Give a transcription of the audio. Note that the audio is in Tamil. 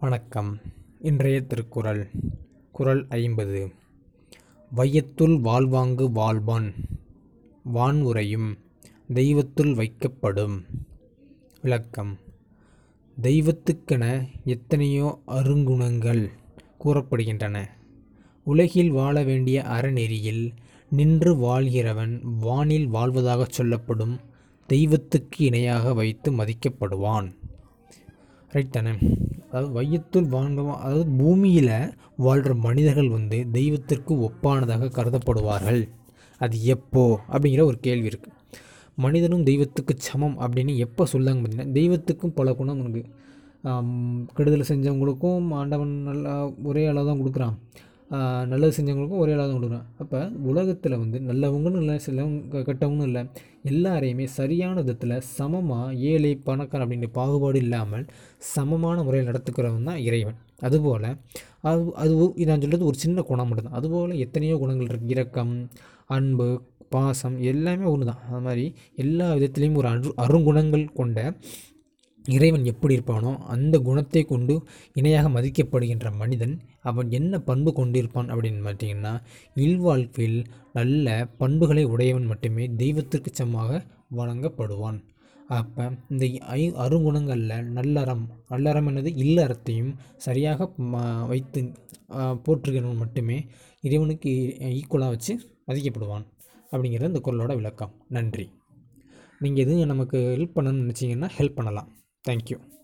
வணக்கம். இன்றைய திருக்குறள் குறள் ஐம்பது. வையத்துள் வாழ்வாங்கு வாழ்வான் வான் உரையும் தெய்வத்துள் வைக்கப்படும். விளக்கம். தெய்வத்துக்கென எத்தனையோ அருங்குணங்கள் கூறப்படுகின்றன. உலகில் வாழ வேண்டிய அறநெறியில் நின்று வாழ்கிறவன் வானில் வாழ்வதாகச் சொல்லப்படும் தெய்வத்துக்கு இணையாக வைத்து மதிக்கப்படுவான். ரைட் தானே? அதாவது வையத்துள் வாழ்ந்தவன் அதாவது பூமியில் வாழ்கிற மனிதர்கள் வந்து தெய்வத்திற்கு ஒப்பானதாக கருதப்படுவார்கள். அது எப்போ? அப்படிங்கிற ஒரு கேள்வி இருக்குது மனிதனும் தெய்வத்துக்கு சமம் அப்படின்னு எப்போ சொல்லாங்க பார்த்தீங்கன்னா தெய்வத்துக்கும் பல குணம் இருக்குது கெடுதல் செஞ்சவங்களுக்கும் ஆண்டவன் நல்லா ஒரே அளவு தான் கொடுக்குறான். நல்லது செஞ்சவங்களுக்கும் ஒரே அளவு தான் அப்போ உலகத்தில் வந்து நல்லவங்களும் இல்லை சிலவங்க கெட்டவங்களும் இல்லை. எல்லாரையுமே சரியான விதத்தில் சமமாக ஏழை பணக்காரன் அப்படின்ற பாகுபாடு இல்லாமல் சமமான முறையில் நடத்துக்கிறவன் தான் இறைவன். அதுபோல் அது அது நான் சொல்கிறது ஒரு சின்ன குணம் மட்டும்தான். அதுபோல் எத்தனையோ குணங்கள் இருக்குது இரக்கம் அன்பு பாசம் எல்லாமே ஒன்று தான் அது மாதிரி எல்லா விதத்துலேயும் ஒரு அரு அருங்குணங்கள் கொண்ட இறைவன் எப்படி இருப்பானோ அந்த குணத்தை கொண்டு இணையாக மதிக்கப்படுகின்ற மனிதன் அவன் என்ன பண்பு கொண்டிருப்பான் அப்படின்னு பார்த்தீங்கன்னா இல்வாழ்க்கையில் நல்ல பண்புகளை உடையவன் மட்டுமே தெய்வத்திற்கு சமமாக வழங்கப்படுவான் அப்போ இந்த ஐ அருங்குணங்களில் நல்லறம் நல்லறம் என்னது? இல்லறத்தையும் சரியாக வைத்து போற்றுகிறவன் மட்டுமே இறைவனுக்கு ஈக்குவலாக வச்சு மதிக்கப்படுவான் அப்படிங்கிறது இந்த குரலோட விளக்கம். நன்றி. நீங்கள் எதுவும் நமக்கு ஹெல்ப் பண்ணணும்னு நினச்சிங்கன்னா ஹெல்ப் பண்ணலாம். Thank you.